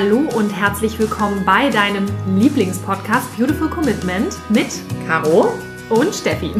Hallo und herzlich willkommen bei deinem Lieblingspodcast Beautiful Commitment mit Caro und Steffi.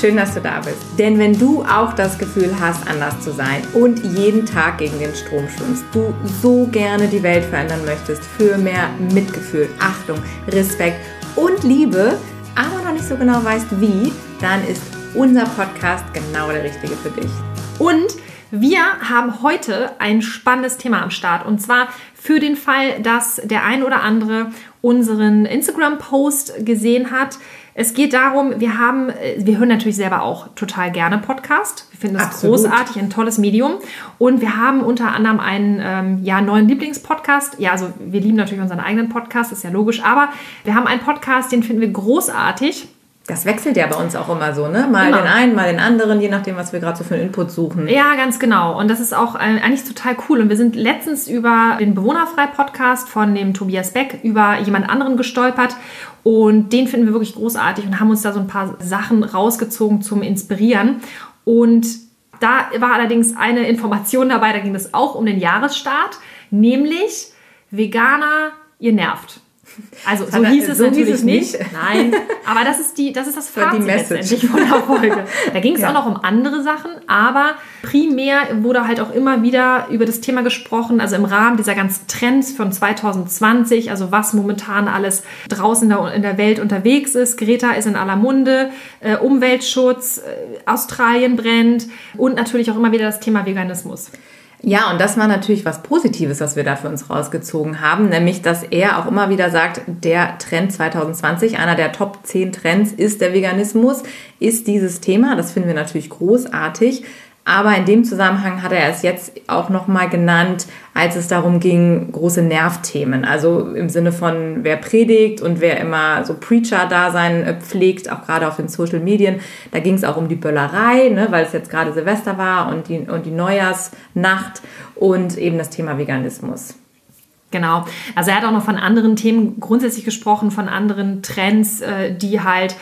Schön, dass du da bist. Denn wenn du auch das Gefühl hast, anders zu sein und jeden Tag gegen den Strom schwimmst, du so gerne die Welt verändern möchtest für mehr Mitgefühl, Achtung, Respekt und Liebe, aber noch nicht so genau weißt wie, dann ist unser Podcast genau der richtige für dich. Und wir haben heute ein spannendes Thema am Start und zwar für den Fall, dass der ein oder andere unseren Instagram-Post gesehen hat. Es geht darum, wir haben, äh, wir hören natürlich selber auch total gerne Podcast. Wir finden das Absolut. großartig, ein tolles Medium. Und wir haben unter anderem einen ähm, ja, neuen Lieblingspodcast. Ja, also wir lieben natürlich unseren eigenen Podcast, ist ja logisch. Aber wir haben einen Podcast, den finden wir großartig. Das wechselt ja bei uns auch immer so, ne? Mal immer. den einen, mal den anderen, je nachdem, was wir gerade so für einen Input suchen. Ja, ganz genau. Und das ist auch eigentlich total cool. Und wir sind letztens über den Bewohnerfrei-Podcast von dem Tobias Beck über jemand anderen gestolpert. Und den finden wir wirklich großartig und haben uns da so ein paar Sachen rausgezogen zum Inspirieren. Und da war allerdings eine Information dabei, da ging es auch um den Jahresstart, nämlich Veganer, ihr nervt. Also so hieß es so natürlich hieß es nicht. nicht. Nein, aber das ist die, das ist das Fazit die letztendlich von der Folge. Da ging es ja. auch noch um andere Sachen, aber primär wurde halt auch immer wieder über das Thema gesprochen, also im Rahmen dieser ganzen Trends von 2020, also was momentan alles draußen in der Welt unterwegs ist. Greta ist in aller Munde, äh, Umweltschutz, äh, Australien brennt und natürlich auch immer wieder das Thema Veganismus. Ja, und das war natürlich was Positives, was wir da für uns rausgezogen haben, nämlich dass er auch immer wieder sagt, der Trend 2020, einer der Top 10 Trends ist der Veganismus, ist dieses Thema. Das finden wir natürlich großartig. Aber in dem Zusammenhang hat er es jetzt auch nochmal genannt, als es darum ging, große Nervthemen. Also im Sinne von, wer predigt und wer immer so Preacher-Dasein äh, pflegt, auch gerade auf den Social Medien. Da ging es auch um die Böllerei, ne, weil es jetzt gerade Silvester war und die, und die Neujahrsnacht und eben das Thema Veganismus. Genau. Also er hat auch noch von anderen Themen grundsätzlich gesprochen, von anderen Trends, äh, die halt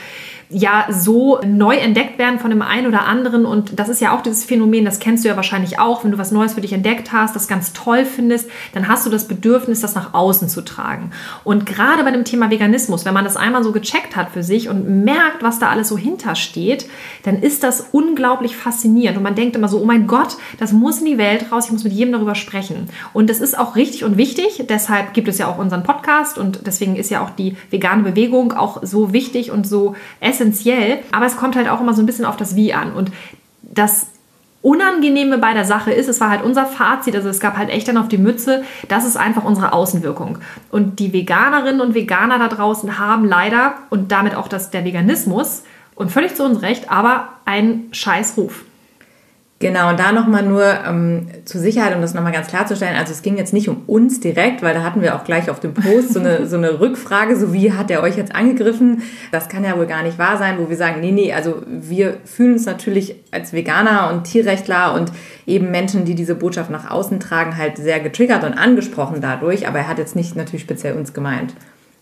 ja so neu entdeckt werden von dem einen oder anderen. Und das ist ja auch dieses Phänomen, das kennst du ja wahrscheinlich auch, wenn du was Neues für dich entdeckt hast, das ganz toll findest, dann hast du das Bedürfnis, das nach außen zu tragen. Und gerade bei dem Thema Veganismus, wenn man das einmal so gecheckt hat für sich und merkt, was da alles so hintersteht, dann ist das unglaublich faszinierend. Und man denkt immer so, oh mein Gott, das muss in die Welt raus, ich muss mit jedem darüber sprechen. Und das ist auch richtig und wichtig. Deshalb gibt es ja auch unseren Podcast und deswegen ist ja auch die vegane Bewegung auch so wichtig und so essentiell essentiell, aber es kommt halt auch immer so ein bisschen auf das Wie an. Und das Unangenehme bei der Sache ist, es war halt unser Fazit, also es gab halt echt dann auf die Mütze, das ist einfach unsere Außenwirkung. Und die Veganerinnen und Veganer da draußen haben leider und damit auch das, der Veganismus und völlig zu Unrecht, aber einen scheiß Ruf. Genau, und da nochmal nur ähm, zur Sicherheit, um das nochmal ganz klarzustellen, also es ging jetzt nicht um uns direkt, weil da hatten wir auch gleich auf dem Post so eine, so eine Rückfrage, so wie hat er euch jetzt angegriffen? Das kann ja wohl gar nicht wahr sein, wo wir sagen, nee, nee, also wir fühlen uns natürlich als Veganer und Tierrechtler und eben Menschen, die diese Botschaft nach außen tragen, halt sehr getriggert und angesprochen dadurch, aber er hat jetzt nicht natürlich speziell uns gemeint.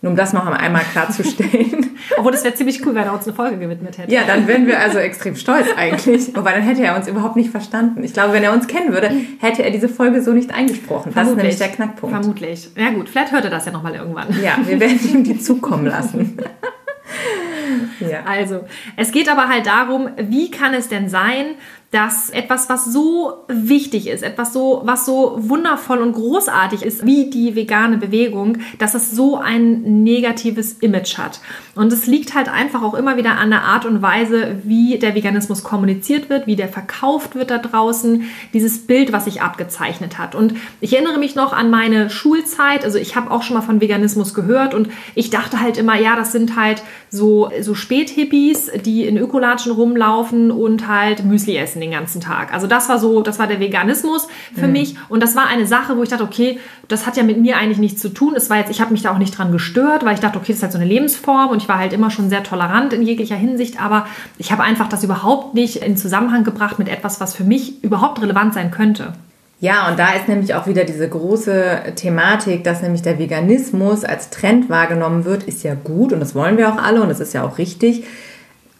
Nur um das noch einmal klarzustellen. Obwohl, das wäre ziemlich cool, wenn er uns eine Folge gewidmet hätte. Ja, dann wären wir also extrem stolz eigentlich. Wobei, dann hätte er uns überhaupt nicht verstanden. Ich glaube, wenn er uns kennen würde, hätte er diese Folge so nicht eingesprochen. Das ist nämlich der Knackpunkt. Vermutlich. Ja gut, vielleicht hört er das ja nochmal irgendwann. Ja, wir werden ihm die zukommen lassen. ja. Also, es geht aber halt darum, wie kann es denn sein, dass etwas, was so wichtig ist, etwas so, was so wundervoll und großartig ist, wie die vegane Bewegung, dass es so ein negatives Image hat. Und es liegt halt einfach auch immer wieder an der Art und Weise, wie der Veganismus kommuniziert wird, wie der verkauft wird da draußen, dieses Bild, was sich abgezeichnet hat. Und ich erinnere mich noch an meine Schulzeit, also ich habe auch schon mal von Veganismus gehört und ich dachte halt immer, ja, das sind halt so, so Späthippies, die in Ökolatschen rumlaufen und halt Müsli essen den ganzen Tag. Also das war so, das war der Veganismus für mhm. mich und das war eine Sache, wo ich dachte, okay, das hat ja mit mir eigentlich nichts zu tun. Es war jetzt, ich habe mich da auch nicht dran gestört, weil ich dachte, okay, das ist halt so eine Lebensform und ich war halt immer schon sehr tolerant in jeglicher Hinsicht, aber ich habe einfach das überhaupt nicht in Zusammenhang gebracht mit etwas, was für mich überhaupt relevant sein könnte. Ja, und da ist nämlich auch wieder diese große Thematik, dass nämlich der Veganismus als Trend wahrgenommen wird, ist ja gut und das wollen wir auch alle und das ist ja auch richtig.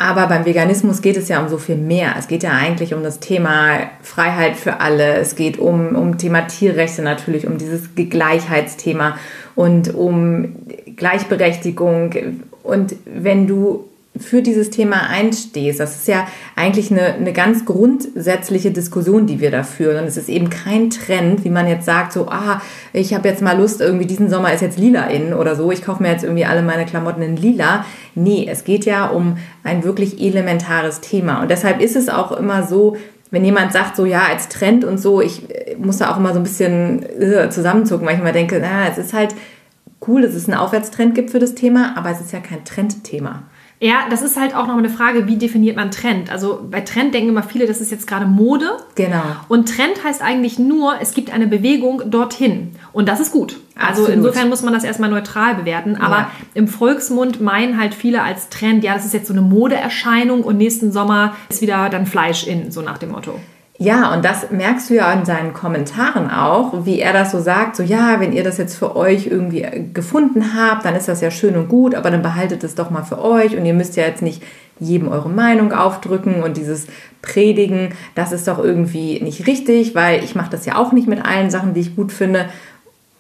Aber beim Veganismus geht es ja um so viel mehr. Es geht ja eigentlich um das Thema Freiheit für alle. Es geht um, um Thema Tierrechte natürlich, um dieses Gleichheitsthema und um Gleichberechtigung. Und wenn du für dieses Thema einstehst. Das ist ja eigentlich eine, eine ganz grundsätzliche Diskussion, die wir da führen. Und es ist eben kein Trend, wie man jetzt sagt, so, ah, ich habe jetzt mal Lust, irgendwie diesen Sommer ist jetzt lila in oder so, ich kaufe mir jetzt irgendwie alle meine Klamotten in lila. Nee, es geht ja um ein wirklich elementares Thema. Und deshalb ist es auch immer so, wenn jemand sagt, so ja, als Trend und so, ich äh, muss da auch immer so ein bisschen äh, zusammenzucken, weil ich immer denke, na, es ist halt cool, dass es einen Aufwärtstrend gibt für das Thema, aber es ist ja kein Trendthema. Ja, das ist halt auch noch eine Frage, wie definiert man Trend? Also bei Trend denken immer viele, das ist jetzt gerade Mode. Genau. Und Trend heißt eigentlich nur, es gibt eine Bewegung dorthin. Und das ist gut. Also Absolut. insofern muss man das erstmal neutral bewerten. Aber ja. im Volksmund meinen halt viele als Trend, ja, das ist jetzt so eine Modeerscheinung und nächsten Sommer ist wieder dann Fleisch in, so nach dem Motto. Ja, und das merkst du ja in seinen Kommentaren auch, wie er das so sagt, so ja, wenn ihr das jetzt für euch irgendwie gefunden habt, dann ist das ja schön und gut, aber dann behaltet es doch mal für euch und ihr müsst ja jetzt nicht jedem eure Meinung aufdrücken und dieses Predigen, das ist doch irgendwie nicht richtig, weil ich mache das ja auch nicht mit allen Sachen, die ich gut finde.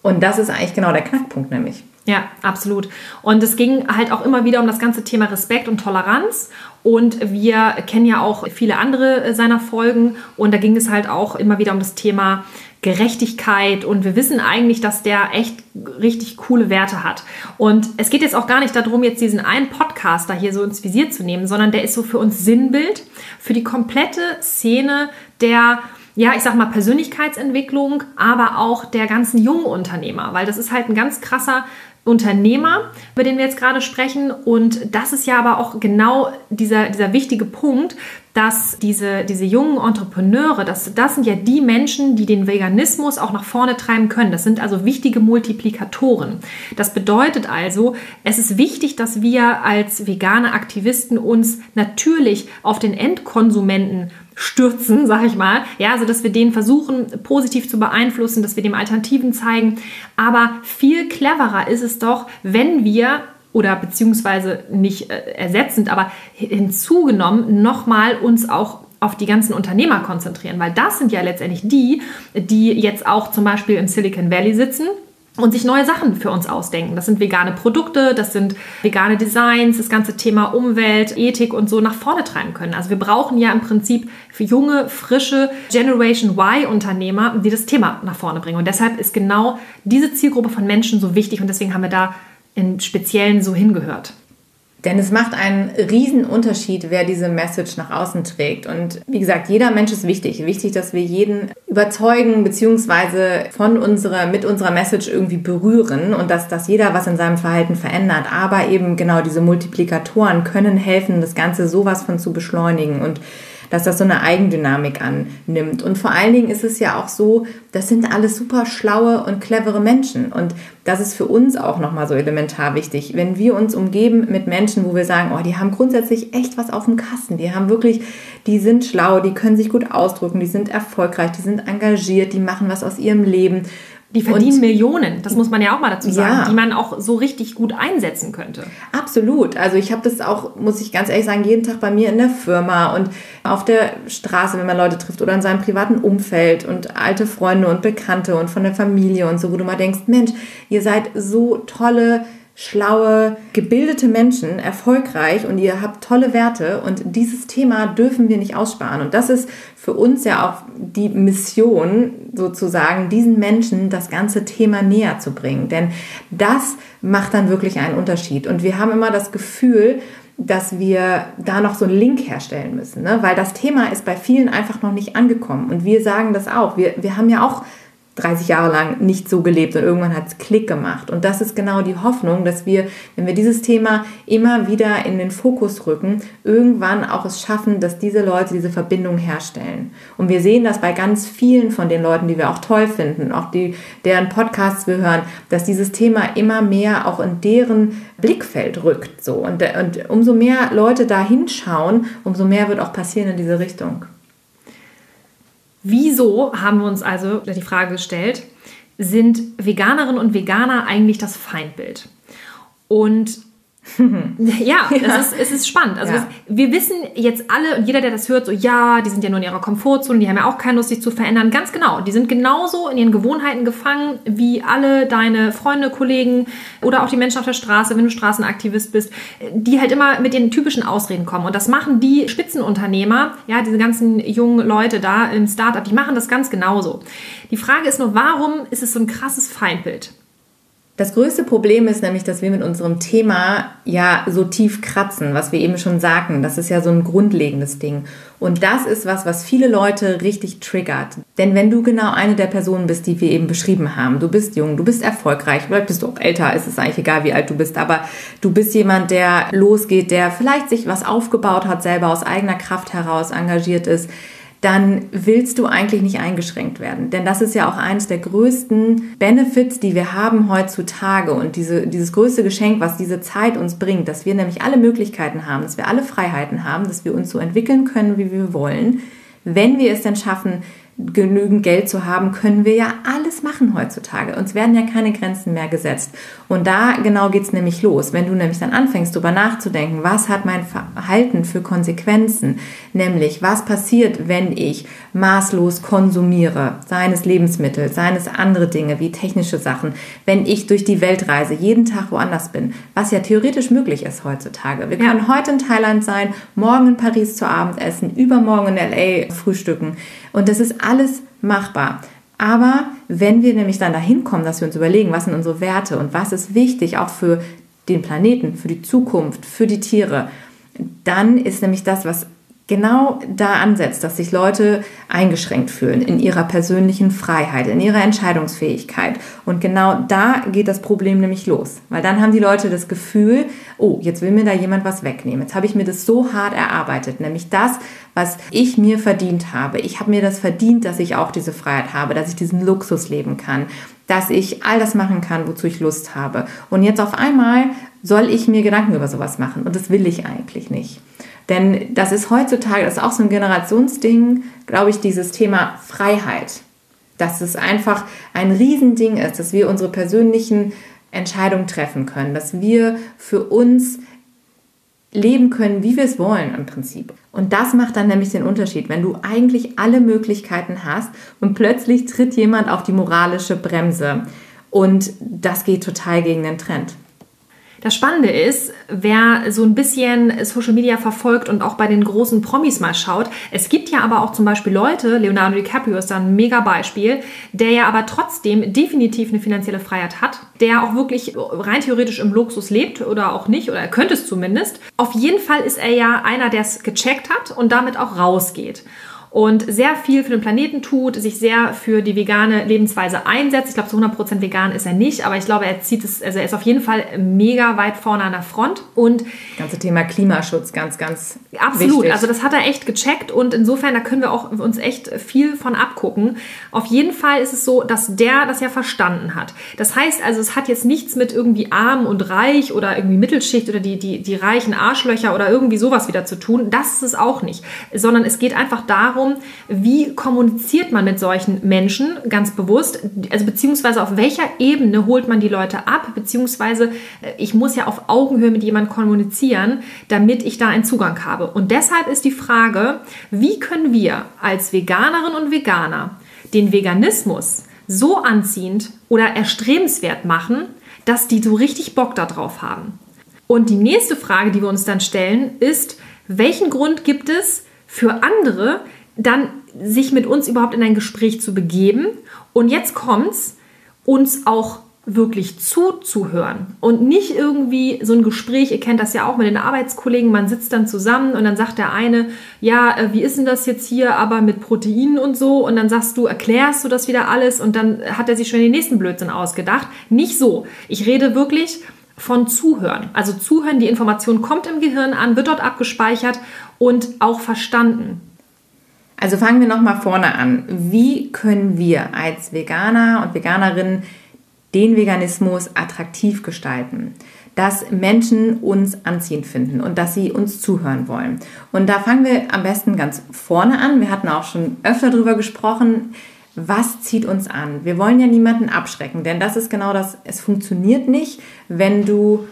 Und das ist eigentlich genau der Knackpunkt nämlich. Ja, absolut. Und es ging halt auch immer wieder um das ganze Thema Respekt und Toleranz. Und wir kennen ja auch viele andere äh, seiner Folgen. Und da ging es halt auch immer wieder um das Thema Gerechtigkeit. Und wir wissen eigentlich, dass der echt richtig coole Werte hat. Und es geht jetzt auch gar nicht darum, jetzt diesen einen Podcaster hier so ins Visier zu nehmen, sondern der ist so für uns Sinnbild, für die komplette Szene der ja, ich sag mal Persönlichkeitsentwicklung, aber auch der ganzen jungen Unternehmer, weil das ist halt ein ganz krasser Unternehmer, über den wir jetzt gerade sprechen. Und das ist ja aber auch genau dieser, dieser wichtige Punkt, dass diese, diese jungen Entrepreneure, das, das sind ja die Menschen, die den Veganismus auch nach vorne treiben können. Das sind also wichtige Multiplikatoren. Das bedeutet also, es ist wichtig, dass wir als vegane Aktivisten uns natürlich auf den Endkonsumenten stürzen, sag ich mal. Ja, also dass wir den versuchen positiv zu beeinflussen, dass wir dem Alternativen zeigen. Aber viel cleverer ist es doch, wenn wir oder beziehungsweise nicht äh, ersetzend, aber hinzugenommen nochmal uns auch auf die ganzen Unternehmer konzentrieren, weil das sind ja letztendlich die, die jetzt auch zum Beispiel im Silicon Valley sitzen und sich neue Sachen für uns ausdenken. Das sind vegane Produkte, das sind vegane Designs, das ganze Thema Umwelt, Ethik und so nach vorne treiben können. Also wir brauchen ja im Prinzip für junge, frische Generation Y-Unternehmer, die das Thema nach vorne bringen. Und deshalb ist genau diese Zielgruppe von Menschen so wichtig und deswegen haben wir da in Speziellen so hingehört. Denn es macht einen riesen Unterschied, wer diese Message nach außen trägt. Und wie gesagt, jeder Mensch ist wichtig. Wichtig, dass wir jeden überzeugen beziehungsweise von unserer, mit unserer Message irgendwie berühren und dass, dass jeder was in seinem Verhalten verändert. Aber eben genau diese Multiplikatoren können helfen, das Ganze sowas von zu beschleunigen. Und dass das so eine Eigendynamik annimmt. Und vor allen Dingen ist es ja auch so, das sind alles super schlaue und clevere Menschen. Und das ist für uns auch nochmal so elementar wichtig. Wenn wir uns umgeben mit Menschen, wo wir sagen, oh, die haben grundsätzlich echt was auf dem Kasten, die haben wirklich, die sind schlau, die können sich gut ausdrücken, die sind erfolgreich, die sind engagiert, die machen was aus ihrem Leben die verdienen und, Millionen, das muss man ja auch mal dazu sagen, ja. die man auch so richtig gut einsetzen könnte. Absolut. Also ich habe das auch, muss ich ganz ehrlich sagen, jeden Tag bei mir in der Firma und auf der Straße, wenn man Leute trifft oder in seinem privaten Umfeld und alte Freunde und Bekannte und von der Familie und so, wo du mal denkst, Mensch, ihr seid so tolle schlaue, gebildete Menschen, erfolgreich und ihr habt tolle Werte und dieses Thema dürfen wir nicht aussparen. Und das ist für uns ja auch die Mission, sozusagen, diesen Menschen das ganze Thema näher zu bringen. Denn das macht dann wirklich einen Unterschied. Und wir haben immer das Gefühl, dass wir da noch so einen Link herstellen müssen, ne? weil das Thema ist bei vielen einfach noch nicht angekommen. Und wir sagen das auch. Wir, wir haben ja auch 30 Jahre lang nicht so gelebt und irgendwann hat es Klick gemacht. Und das ist genau die Hoffnung, dass wir, wenn wir dieses Thema immer wieder in den Fokus rücken, irgendwann auch es schaffen, dass diese Leute diese Verbindung herstellen. Und wir sehen das bei ganz vielen von den Leuten, die wir auch toll finden, auch die, deren Podcasts wir hören, dass dieses Thema immer mehr auch in deren Blickfeld rückt. So. Und, und umso mehr Leute da hinschauen, umso mehr wird auch passieren in diese Richtung. Wieso haben wir uns also die Frage gestellt, sind Veganerinnen und Veganer eigentlich das Feindbild? Und ja, ja. Ist, es ist spannend. Also ja. wir wissen jetzt alle und jeder, der das hört, so ja, die sind ja nur in ihrer Komfortzone, die haben ja auch keine Lust, sich zu verändern. Ganz genau. Die sind genauso in ihren Gewohnheiten gefangen wie alle deine Freunde, Kollegen oder auch die Menschen auf der Straße, wenn du Straßenaktivist bist, die halt immer mit den typischen Ausreden kommen. Und das machen die Spitzenunternehmer, ja, diese ganzen jungen Leute da im Startup, die machen das ganz genauso. Die Frage ist nur, warum ist es so ein krasses Feindbild? Das größte Problem ist nämlich, dass wir mit unserem Thema ja so tief kratzen, was wir eben schon sagten. Das ist ja so ein grundlegendes Ding. Und das ist was, was viele Leute richtig triggert. Denn wenn du genau eine der Personen bist, die wir eben beschrieben haben, du bist jung, du bist erfolgreich, vielleicht bist du auch älter, ist es eigentlich egal, wie alt du bist, aber du bist jemand, der losgeht, der vielleicht sich was aufgebaut hat, selber aus eigener Kraft heraus engagiert ist, dann willst du eigentlich nicht eingeschränkt werden. Denn das ist ja auch eines der größten Benefits, die wir haben heutzutage und diese, dieses größte Geschenk, was diese Zeit uns bringt, dass wir nämlich alle Möglichkeiten haben, dass wir alle Freiheiten haben, dass wir uns so entwickeln können, wie wir wollen, wenn wir es dann schaffen, genügend Geld zu haben, können wir ja alles machen heutzutage. Uns werden ja keine Grenzen mehr gesetzt. Und da genau geht es nämlich los. Wenn du nämlich dann anfängst, darüber nachzudenken, was hat mein Verhalten für Konsequenzen? Nämlich, was passiert, wenn ich maßlos konsumiere, seines Lebensmittel, seines andere Dinge wie technische Sachen, wenn ich durch die Welt reise, jeden Tag woanders bin, was ja theoretisch möglich ist heutzutage. Wir können ja. heute in Thailand sein, morgen in Paris zu Abend essen, übermorgen in LA frühstücken. Und das ist alles machbar. Aber wenn wir nämlich dann dahin kommen, dass wir uns überlegen, was sind unsere Werte und was ist wichtig auch für den Planeten, für die Zukunft, für die Tiere, dann ist nämlich das, was genau da ansetzt, dass sich Leute eingeschränkt fühlen in ihrer persönlichen Freiheit, in ihrer Entscheidungsfähigkeit. Und genau da geht das Problem nämlich los. Weil dann haben die Leute das Gefühl, oh, jetzt will mir da jemand was wegnehmen. Jetzt habe ich mir das so hart erarbeitet, nämlich das, was ich mir verdient habe. Ich habe mir das verdient, dass ich auch diese Freiheit habe, dass ich diesen Luxus leben kann, dass ich all das machen kann, wozu ich Lust habe. Und jetzt auf einmal soll ich mir Gedanken über sowas machen. Und das will ich eigentlich nicht. Denn das ist heutzutage, das ist auch so ein Generationsding, glaube ich, dieses Thema Freiheit. Dass es einfach ein Riesending ist, dass wir unsere persönlichen Entscheidungen treffen können, dass wir für uns leben können, wie wir es wollen im Prinzip. Und das macht dann nämlich den Unterschied, wenn du eigentlich alle Möglichkeiten hast und plötzlich tritt jemand auf die moralische Bremse. Und das geht total gegen den Trend. Das Spannende ist, wer so ein bisschen Social Media verfolgt und auch bei den großen Promis mal schaut, es gibt ja aber auch zum Beispiel Leute, Leonardo DiCaprio ist da ein mega Beispiel, der ja aber trotzdem definitiv eine finanzielle Freiheit hat, der auch wirklich rein theoretisch im Luxus lebt oder auch nicht, oder er könnte es zumindest. Auf jeden Fall ist er ja einer, der es gecheckt hat und damit auch rausgeht und sehr viel für den Planeten tut, sich sehr für die vegane Lebensweise einsetzt. Ich glaube, zu 100% vegan ist er nicht, aber ich glaube, er zieht es, also er ist auf jeden Fall mega weit vorne an der Front und das ganze Thema Klimaschutz ganz, ganz absolut. Wichtig. Also das hat er echt gecheckt und insofern da können wir auch uns echt viel von abgucken. Auf jeden Fall ist es so, dass der das ja verstanden hat. Das heißt also, es hat jetzt nichts mit irgendwie arm und reich oder irgendwie Mittelschicht oder die die die reichen Arschlöcher oder irgendwie sowas wieder zu tun. Das ist es auch nicht, sondern es geht einfach darum darum, wie kommuniziert man mit solchen Menschen ganz bewusst, also beziehungsweise auf welcher Ebene holt man die Leute ab, beziehungsweise äh, ich muss ja auf Augenhöhe mit jemandem kommunizieren, damit ich da einen Zugang habe. Und deshalb ist die Frage, wie können wir als Veganerinnen und Veganer den Veganismus so anziehend oder erstrebenswert machen, dass die so richtig Bock darauf haben. Und die nächste Frage, die wir uns dann stellen, ist, welchen Grund gibt es für andere, dann sich mit uns überhaupt in ein Gespräch zu begeben. Und jetzt kommt's, uns auch wirklich zuzuhören und nicht irgendwie so ein Gespräch, ihr kennt das ja auch mit den Arbeitskollegen, man sitzt dann zusammen und dann sagt der eine, ja, äh, wie ist denn das jetzt hier, aber mit Proteinen und so und dann sagst du, erklärst du das wieder alles und dann hat er sich schon den nächsten Blödsinn ausgedacht. Nicht so. Ich rede wirklich von Zuhören. Also Zuhören, die Information kommt im Gehirn an, wird dort abgespeichert und auch verstanden. Also fangen wir nochmal vorne an. Wie können wir als Veganer und Veganerinnen den Veganismus attraktiv gestalten? Dass Menschen uns anziehend finden und dass sie uns zuhören wollen. Und da fangen wir am besten ganz vorne an. Wir hatten auch schon öfter darüber gesprochen. Was zieht uns an? Wir wollen ja niemanden abschrecken, denn das ist genau das. Es funktioniert nicht, wenn du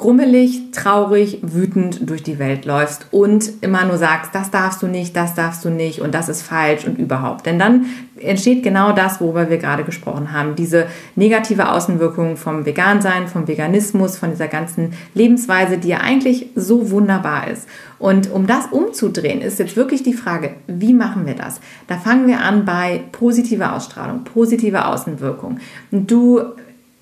grummelig, traurig, wütend durch die Welt läufst und immer nur sagst, das darfst du nicht, das darfst du nicht und das ist falsch und überhaupt. Denn dann entsteht genau das, worüber wir gerade gesprochen haben. Diese negative Außenwirkung vom Vegansein, vom Veganismus, von dieser ganzen Lebensweise, die ja eigentlich so wunderbar ist. Und um das umzudrehen, ist jetzt wirklich die Frage, wie machen wir das? Da fangen wir an bei positiver Ausstrahlung, positive Außenwirkung. Du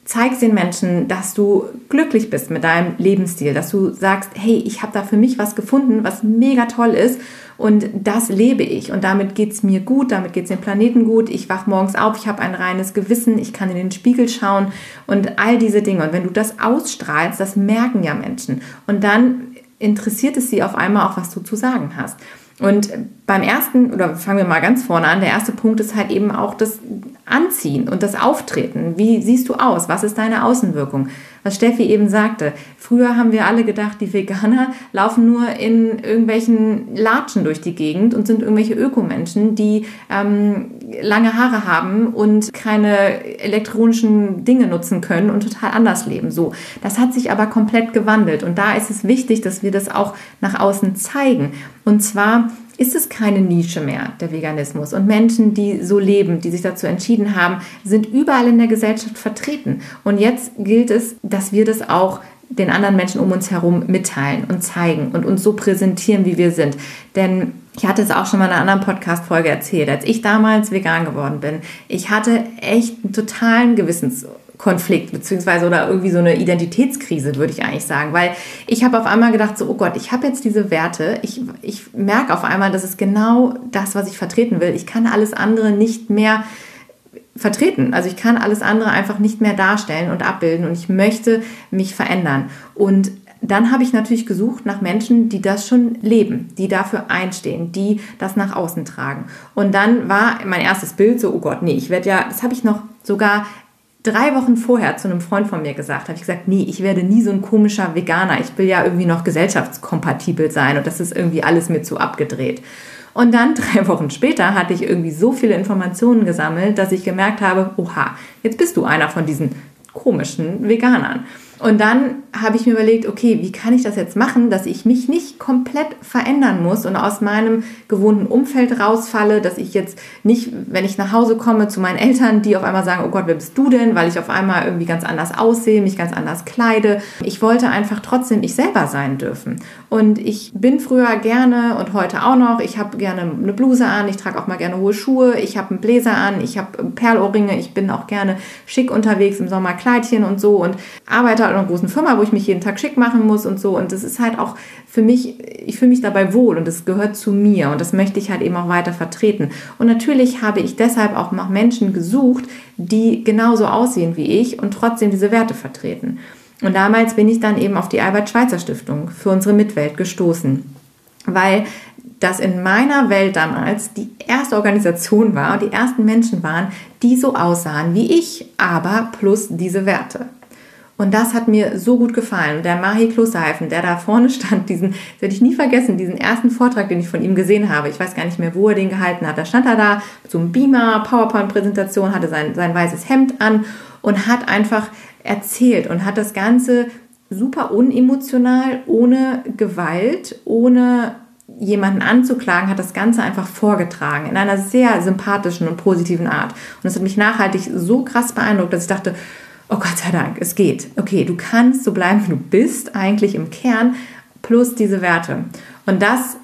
zeigst den Menschen, dass du glücklich bist mit deinem Lebensstil, dass du sagst, hey, ich habe da für mich was gefunden, was mega toll ist und das lebe ich und damit geht es mir gut, damit geht es dem Planeten gut, ich wach morgens auf, ich habe ein reines Gewissen, ich kann in den Spiegel schauen und all diese Dinge. Und wenn du das ausstrahlst, das merken ja Menschen und dann interessiert es sie auf einmal auch, was du zu sagen hast. Und beim ersten, oder fangen wir mal ganz vorne an, der erste Punkt ist halt eben auch das Anziehen und das Auftreten. Wie siehst du aus? Was ist deine Außenwirkung? Was Steffi eben sagte, früher haben wir alle gedacht, die Veganer laufen nur in irgendwelchen Latschen durch die Gegend und sind irgendwelche Ökomenschen, die ähm, lange Haare haben und keine elektronischen Dinge nutzen können und total anders leben. So, das hat sich aber komplett gewandelt und da ist es wichtig, dass wir das auch nach außen zeigen. Und zwar ist es keine Nische mehr, der Veganismus. Und Menschen, die so leben, die sich dazu entschieden haben, sind überall in der Gesellschaft vertreten. Und jetzt gilt es, dass wir das auch den anderen Menschen um uns herum mitteilen und zeigen und uns so präsentieren, wie wir sind. Denn ich hatte es auch schon mal in einer anderen Podcast-Folge erzählt, als ich damals vegan geworden bin. Ich hatte echt einen totalen Gewissens Konflikt beziehungsweise oder irgendwie so eine Identitätskrise, würde ich eigentlich sagen. Weil ich habe auf einmal gedacht, so, oh Gott, ich habe jetzt diese Werte, ich, ich merke auf einmal, das ist genau das, was ich vertreten will. Ich kann alles andere nicht mehr vertreten. Also ich kann alles andere einfach nicht mehr darstellen und abbilden und ich möchte mich verändern. Und dann habe ich natürlich gesucht nach Menschen, die das schon leben, die dafür einstehen, die das nach außen tragen. Und dann war mein erstes Bild so, oh Gott, nee, ich werde ja, das habe ich noch sogar drei Wochen vorher zu einem Freund von mir gesagt, habe ich gesagt, nee, ich werde nie so ein komischer Veganer. Ich will ja irgendwie noch gesellschaftskompatibel sein und das ist irgendwie alles mir zu abgedreht. Und dann drei Wochen später hatte ich irgendwie so viele Informationen gesammelt, dass ich gemerkt habe, oha, jetzt bist du einer von diesen komischen Veganern. Und dann habe ich mir überlegt, okay, wie kann ich das jetzt machen, dass ich mich nicht komplett verändern muss und aus meinem gewohnten Umfeld rausfalle, dass ich jetzt nicht, wenn ich nach Hause komme zu meinen Eltern, die auf einmal sagen, oh Gott, wer bist du denn, weil ich auf einmal irgendwie ganz anders aussehe, mich ganz anders kleide. Ich wollte einfach trotzdem ich selber sein dürfen. Und ich bin früher gerne und heute auch noch, ich habe gerne eine Bluse an, ich trage auch mal gerne hohe Schuhe, ich habe einen Bläser an, ich habe Perlohrringe, ich bin auch gerne schick unterwegs im Sommer Kleidchen und so und arbeite in einer großen Firma, wo ich mich jeden Tag schick machen muss und so. Und das ist halt auch für mich, ich fühle mich dabei wohl und es gehört zu mir und das möchte ich halt eben auch weiter vertreten. Und natürlich habe ich deshalb auch nach Menschen gesucht, die genauso aussehen wie ich und trotzdem diese Werte vertreten. Und damals bin ich dann eben auf die Albert-Schweitzer Stiftung für unsere Mitwelt gestoßen, weil das in meiner Welt damals die erste Organisation war und die ersten Menschen waren, die so aussahen wie ich, aber plus diese Werte. Und das hat mir so gut gefallen. Der Mahi Klosterheifen, der da vorne stand, diesen, das werde ich nie vergessen, diesen ersten Vortrag, den ich von ihm gesehen habe. Ich weiß gar nicht mehr, wo er den gehalten hat. Da stand er da mit so einem Beamer, PowerPoint-Präsentation, hatte sein, sein weißes Hemd an und hat einfach erzählt und hat das Ganze super unemotional, ohne Gewalt, ohne jemanden anzuklagen, hat das Ganze einfach vorgetragen in einer sehr sympathischen und positiven Art. Und das hat mich nachhaltig so krass beeindruckt, dass ich dachte, oh Gott sei Dank, es geht. Okay, du kannst so bleiben, wie du bist, eigentlich im Kern, plus diese Werte. Und das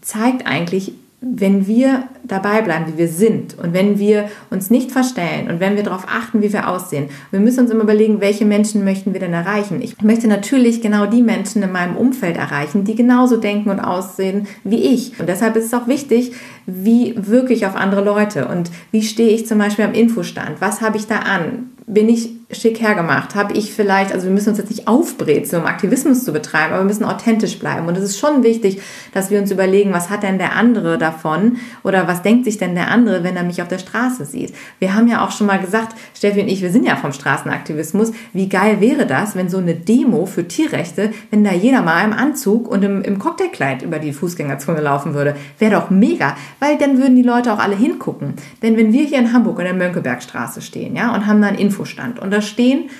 zeigt eigentlich, wenn wir dabei bleiben, wie wir sind und wenn wir uns nicht verstellen und wenn wir darauf achten, wie wir aussehen. Wir müssen uns immer überlegen, welche Menschen möchten wir denn erreichen. Ich möchte natürlich genau die Menschen in meinem Umfeld erreichen, die genauso denken und aussehen wie ich. Und deshalb ist es auch wichtig, wie wirklich auf andere Leute und wie stehe ich zum Beispiel am Infostand? Was habe ich da an? Bin ich schick hergemacht? Habe ich vielleicht, also wir müssen uns jetzt nicht aufbrezeln, um Aktivismus zu betreiben, aber wir müssen authentisch bleiben. Und es ist schon wichtig, dass wir uns überlegen, was hat denn der andere davon oder was denkt sich denn der andere, wenn er mich auf der Straße sieht? Wir haben ja auch schon mal gesagt, Steffi und ich, wir sind ja vom Straßenaktivismus. Wie geil wäre das, wenn so eine Demo für Tierrechte, wenn da jeder mal im Anzug und im, im Cocktailkleid über die Fußgängerzone laufen würde? Wäre doch mega, weil dann würden die Leute auch alle hingucken. Denn wenn wir hier in Hamburg in der Mönckebergstraße stehen, ja, und haben da einen Infostand und da stehen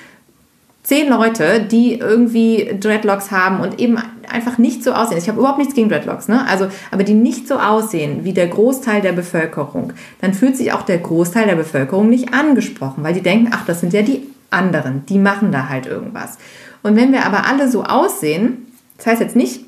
zehn Leute, die irgendwie Dreadlocks haben und eben einfach nicht so aussehen. Ich habe überhaupt nichts gegen Dreadlocks, ne? Also, aber die nicht so aussehen wie der Großteil der Bevölkerung, dann fühlt sich auch der Großteil der Bevölkerung nicht angesprochen, weil die denken, ach, das sind ja die anderen, die machen da halt irgendwas. Und wenn wir aber alle so aussehen, das heißt jetzt nicht,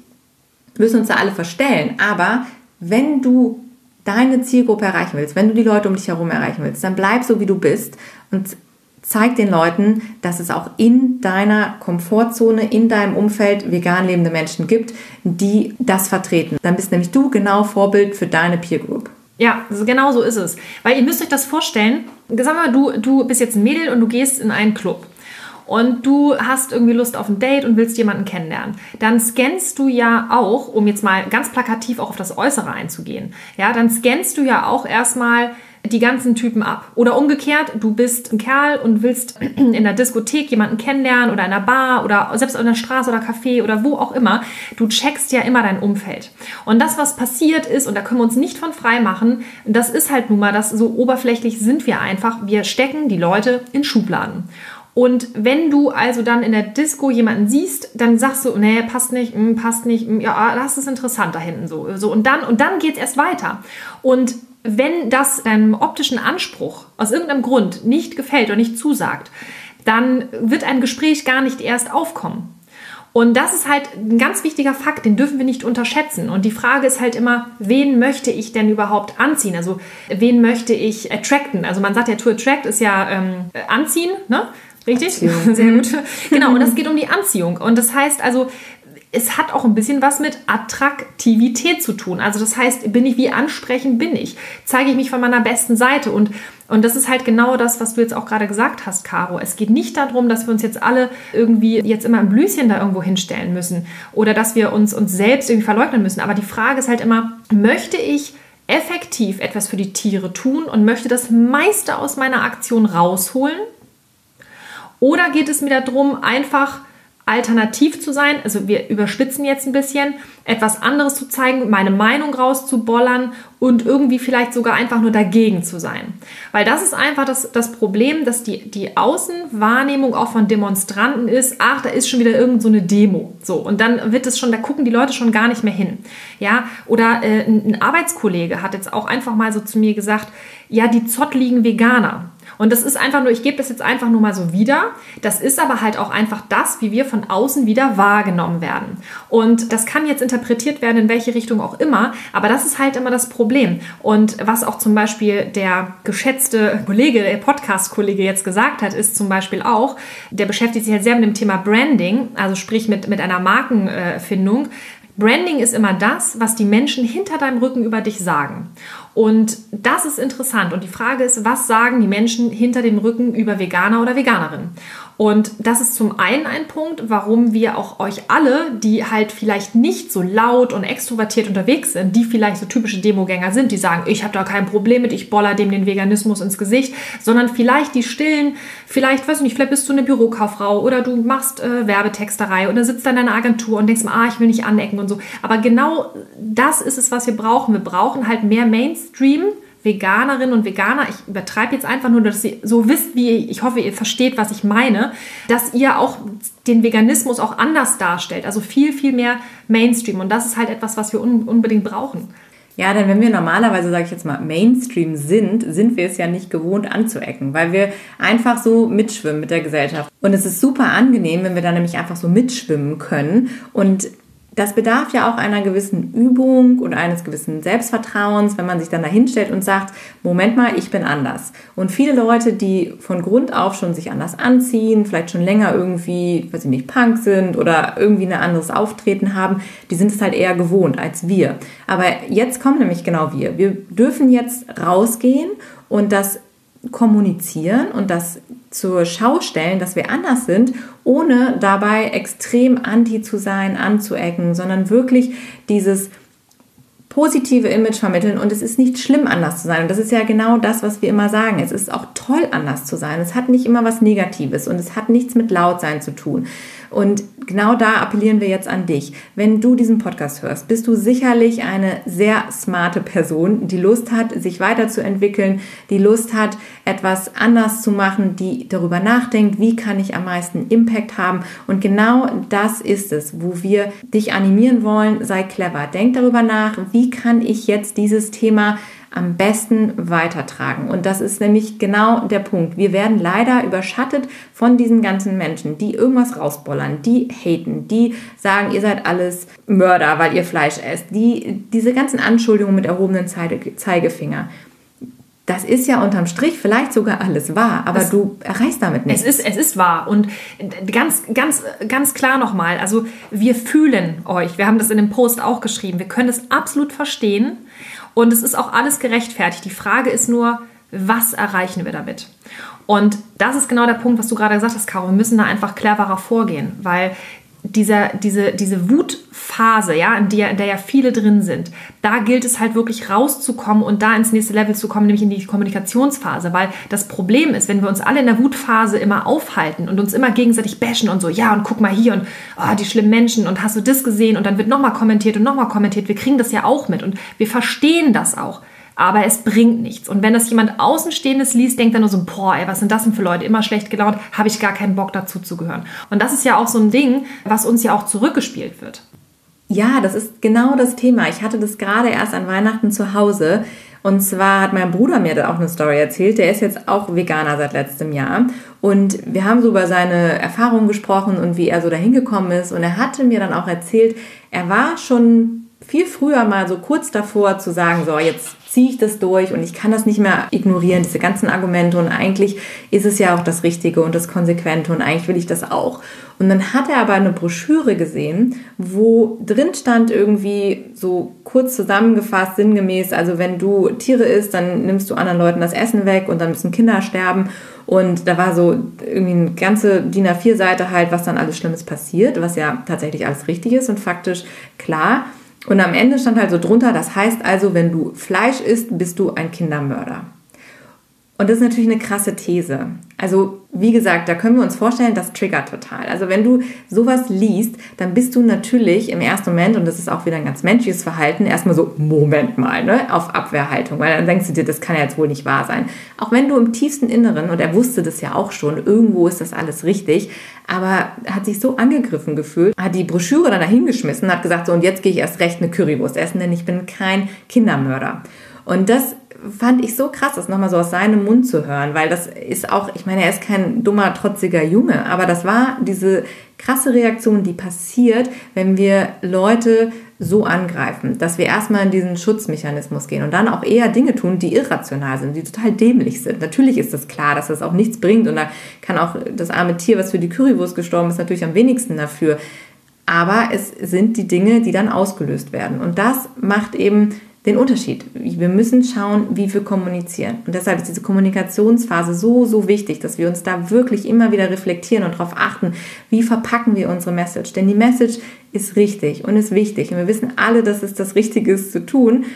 müssen uns da alle verstellen, aber wenn du deine Zielgruppe erreichen willst, wenn du die Leute um dich herum erreichen willst, dann bleib so, wie du bist und zeig den Leuten, dass es auch in deiner Komfortzone, in deinem Umfeld vegan lebende Menschen gibt, die das vertreten. Dann bist nämlich du genau Vorbild für deine Peer Group. Ja, genau so ist es. Weil ihr müsst euch das vorstellen, sag mal, du, du bist jetzt ein Mädel und du gehst in einen Club und du hast irgendwie Lust auf ein Date und willst jemanden kennenlernen, dann scannst du ja auch, um jetzt mal ganz plakativ auch auf das Äußere einzugehen, ja, dann scannst du ja auch erstmal die ganzen Typen ab. Oder umgekehrt, du bist ein Kerl und willst in der Diskothek jemanden kennenlernen oder in einer Bar oder selbst in der Straße oder Café oder wo auch immer. Du checkst ja immer dein Umfeld. Und das, was passiert ist, und da können wir uns nicht von frei machen, das ist halt nun mal, das so oberflächlich sind wir einfach. Wir stecken die Leute in Schubladen. Und wenn du also dann in der Disco jemanden siehst, dann sagst du, nee, passt nicht, hm, passt nicht, hm, ja, das ist interessant da hinten so. so und dann, und dann geht's erst weiter. Und wenn das deinem optischen Anspruch aus irgendeinem Grund nicht gefällt oder nicht zusagt, dann wird ein Gespräch gar nicht erst aufkommen. Und das ist halt ein ganz wichtiger Fakt, den dürfen wir nicht unterschätzen. Und die Frage ist halt immer, wen möchte ich denn überhaupt anziehen? Also wen möchte ich attracten? Also man sagt ja, to attract ist ja ähm, anziehen, ne? Richtig? Anziehung. Sehr gut. Genau, und es geht um die Anziehung. Und das heißt also, es hat auch ein bisschen was mit Attraktivität zu tun. Also das heißt, bin ich, wie ansprechend bin ich? Zeige ich mich von meiner besten Seite? Und, und das ist halt genau das, was du jetzt auch gerade gesagt hast, Caro. Es geht nicht darum, dass wir uns jetzt alle irgendwie jetzt immer ein Blüschen da irgendwo hinstellen müssen oder dass wir uns uns selbst irgendwie verleugnen müssen. Aber die Frage ist halt immer, möchte ich effektiv etwas für die Tiere tun und möchte das meiste aus meiner Aktion rausholen? Oder geht es mir darum, einfach alternativ zu sein, also wir überspitzen jetzt ein bisschen, etwas anderes zu zeigen, meine Meinung rauszubollern und irgendwie vielleicht sogar einfach nur dagegen zu sein. Weil das ist einfach das, das Problem, dass die, die Außenwahrnehmung auch von Demonstranten ist, ach, da ist schon wieder irgend so eine Demo. So, und dann wird es schon, da gucken die Leute schon gar nicht mehr hin. Ja, oder äh, ein Arbeitskollege hat jetzt auch einfach mal so zu mir gesagt, ja, die zottligen Veganer. Und das ist einfach nur, ich gebe das jetzt einfach nur mal so wieder. Das ist aber halt auch einfach das, wie wir von außen wieder wahrgenommen werden. Und das kann jetzt interpretiert werden, in welche Richtung auch immer. Aber das ist halt immer das Problem. Und was auch zum Beispiel der geschätzte Kollege, der Podcast-Kollege jetzt gesagt hat, ist zum Beispiel auch, der beschäftigt sich halt sehr mit dem Thema Branding, also sprich mit, mit einer Markenfindung. Branding ist immer das, was die Menschen hinter deinem Rücken über dich sagen. Und das ist interessant. Und die Frage ist, was sagen die Menschen hinter dem Rücken über Veganer oder Veganerinnen? Und das ist zum einen ein Punkt, warum wir auch euch alle, die halt vielleicht nicht so laut und extrovertiert unterwegs sind, die vielleicht so typische Demogänger sind, die sagen, ich habe da kein Problem mit, ich boller dem den Veganismus ins Gesicht, sondern vielleicht die stillen, vielleicht, weiß ich nicht, vielleicht bist du eine Bürokauffrau oder du machst äh, Werbetexterei oder sitzt dann in einer Agentur und denkst, ah, ich will nicht anecken und so. Aber genau das ist es, was wir brauchen. Wir brauchen halt mehr Mainstream Veganerinnen und Veganer, ich übertreibe jetzt einfach nur, dass ihr so wisst, wie ich hoffe, ihr versteht, was ich meine, dass ihr auch den Veganismus auch anders darstellt, also viel, viel mehr Mainstream. Und das ist halt etwas, was wir un unbedingt brauchen. Ja, denn wenn wir normalerweise, sage ich jetzt mal, Mainstream sind, sind wir es ja nicht gewohnt anzuecken, weil wir einfach so mitschwimmen mit der Gesellschaft. Und es ist super angenehm, wenn wir da nämlich einfach so mitschwimmen können und das bedarf ja auch einer gewissen Übung und eines gewissen Selbstvertrauens, wenn man sich dann da hinstellt und sagt, Moment mal, ich bin anders. Und viele Leute, die von Grund auf schon sich anders anziehen, vielleicht schon länger irgendwie, weiß ich nicht, Punk sind oder irgendwie ein anderes Auftreten haben, die sind es halt eher gewohnt als wir. Aber jetzt kommen nämlich genau wir. Wir dürfen jetzt rausgehen und das kommunizieren und das zur Schau stellen, dass wir anders sind, ohne dabei extrem anti zu sein, anzuecken, sondern wirklich dieses positive Image vermitteln und es ist nicht schlimm, anders zu sein. Und das ist ja genau das, was wir immer sagen. Es ist auch toll, anders zu sein. Es hat nicht immer was Negatives und es hat nichts mit Lautsein zu tun. Und genau da appellieren wir jetzt an dich. Wenn du diesen Podcast hörst, bist du sicherlich eine sehr smarte Person, die Lust hat, sich weiterzuentwickeln, die Lust hat, etwas anders zu machen, die darüber nachdenkt, wie kann ich am meisten Impact haben. Und genau das ist es, wo wir dich animieren wollen. Sei clever. Denk darüber nach, wie kann ich jetzt dieses Thema am besten weitertragen. Und das ist nämlich genau der Punkt. Wir werden leider überschattet von diesen ganzen Menschen, die irgendwas rausbollern, die haten, die sagen, ihr seid alles Mörder, weil ihr Fleisch esst, die diese ganzen Anschuldigungen mit erhobenen Zeigefinger. Das ist ja unterm Strich vielleicht sogar alles wahr, aber es, du erreichst damit nichts. Es ist, es ist wahr. Und ganz, ganz, ganz klar nochmal, also wir fühlen euch. Wir haben das in dem Post auch geschrieben. Wir können es absolut verstehen. Und es ist auch alles gerechtfertigt. Die Frage ist nur, was erreichen wir damit? Und das ist genau der Punkt, was du gerade gesagt hast, Caro. Wir müssen da einfach cleverer vorgehen, weil dieser, diese, diese Wutphase, ja, in der, in der ja viele drin sind, da gilt es halt wirklich rauszukommen und da ins nächste Level zu kommen, nämlich in die Kommunikationsphase. Weil das Problem ist, wenn wir uns alle in der Wutphase immer aufhalten und uns immer gegenseitig bashen und so, ja, und guck mal hier und oh, die schlimmen Menschen und hast du das gesehen und dann wird nochmal kommentiert und nochmal kommentiert. Wir kriegen das ja auch mit und wir verstehen das auch aber es bringt nichts. Und wenn das jemand Außenstehendes liest, denkt er nur so, boah, ey, was sind das denn für Leute? Immer schlecht gelaunt, habe ich gar keinen Bock dazu zu gehören. Und das ist ja auch so ein Ding, was uns ja auch zurückgespielt wird. Ja, das ist genau das Thema. Ich hatte das gerade erst an Weihnachten zu Hause. Und zwar hat mein Bruder mir da auch eine Story erzählt. Der ist jetzt auch Veganer seit letztem Jahr. Und wir haben so über seine Erfahrungen gesprochen und wie er so dahin gekommen ist. Und er hatte mir dann auch erzählt, er war schon viel früher mal so kurz davor zu sagen, so jetzt ziehe ich das durch und ich kann das nicht mehr ignorieren, diese ganzen Argumente und eigentlich ist es ja auch das Richtige und das Konsequente und eigentlich will ich das auch. Und dann hat er aber eine Broschüre gesehen, wo drin stand irgendwie so kurz zusammengefasst, sinngemäß, also wenn du Tiere isst, dann nimmst du anderen Leuten das Essen weg und dann müssen Kinder sterben. Und da war so irgendwie eine ganze DIN A4-Seite halt, was dann alles Schlimmes passiert, was ja tatsächlich alles richtig ist und faktisch klar. Und am Ende stand halt so drunter, das heißt also, wenn du Fleisch isst, bist du ein Kindermörder. Und das ist natürlich eine krasse These. Also, wie gesagt, da können wir uns vorstellen, das triggert total. Also, wenn du sowas liest, dann bist du natürlich im ersten Moment, und das ist auch wieder ein ganz menschliches Verhalten, erstmal so, Moment mal, ne, auf Abwehrhaltung, weil dann denkst du dir, das kann ja jetzt wohl nicht wahr sein. Auch wenn du im tiefsten Inneren, und er wusste das ja auch schon, irgendwo ist das alles richtig, aber hat sich so angegriffen gefühlt, hat die Broschüre dann dahingeschmissen, hat gesagt, so, und jetzt gehe ich erst recht eine Currywurst essen, denn ich bin kein Kindermörder. Und das fand ich so krass, das nochmal so aus seinem Mund zu hören, weil das ist auch, ich meine, er ist kein dummer, trotziger Junge, aber das war diese krasse Reaktion, die passiert, wenn wir Leute so angreifen, dass wir erstmal in diesen Schutzmechanismus gehen und dann auch eher Dinge tun, die irrational sind, die total dämlich sind. Natürlich ist das klar, dass das auch nichts bringt und da kann auch das arme Tier, was für die Currywurst gestorben ist, natürlich am wenigsten dafür. Aber es sind die Dinge, die dann ausgelöst werden. Und das macht eben den Unterschied. Wir müssen schauen, wie wir kommunizieren. Und deshalb ist diese Kommunikationsphase so, so wichtig, dass wir uns da wirklich immer wieder reflektieren und darauf achten, wie verpacken wir unsere Message. Denn die Message ist richtig und ist wichtig. Und wir wissen alle, dass es das Richtige ist zu tun.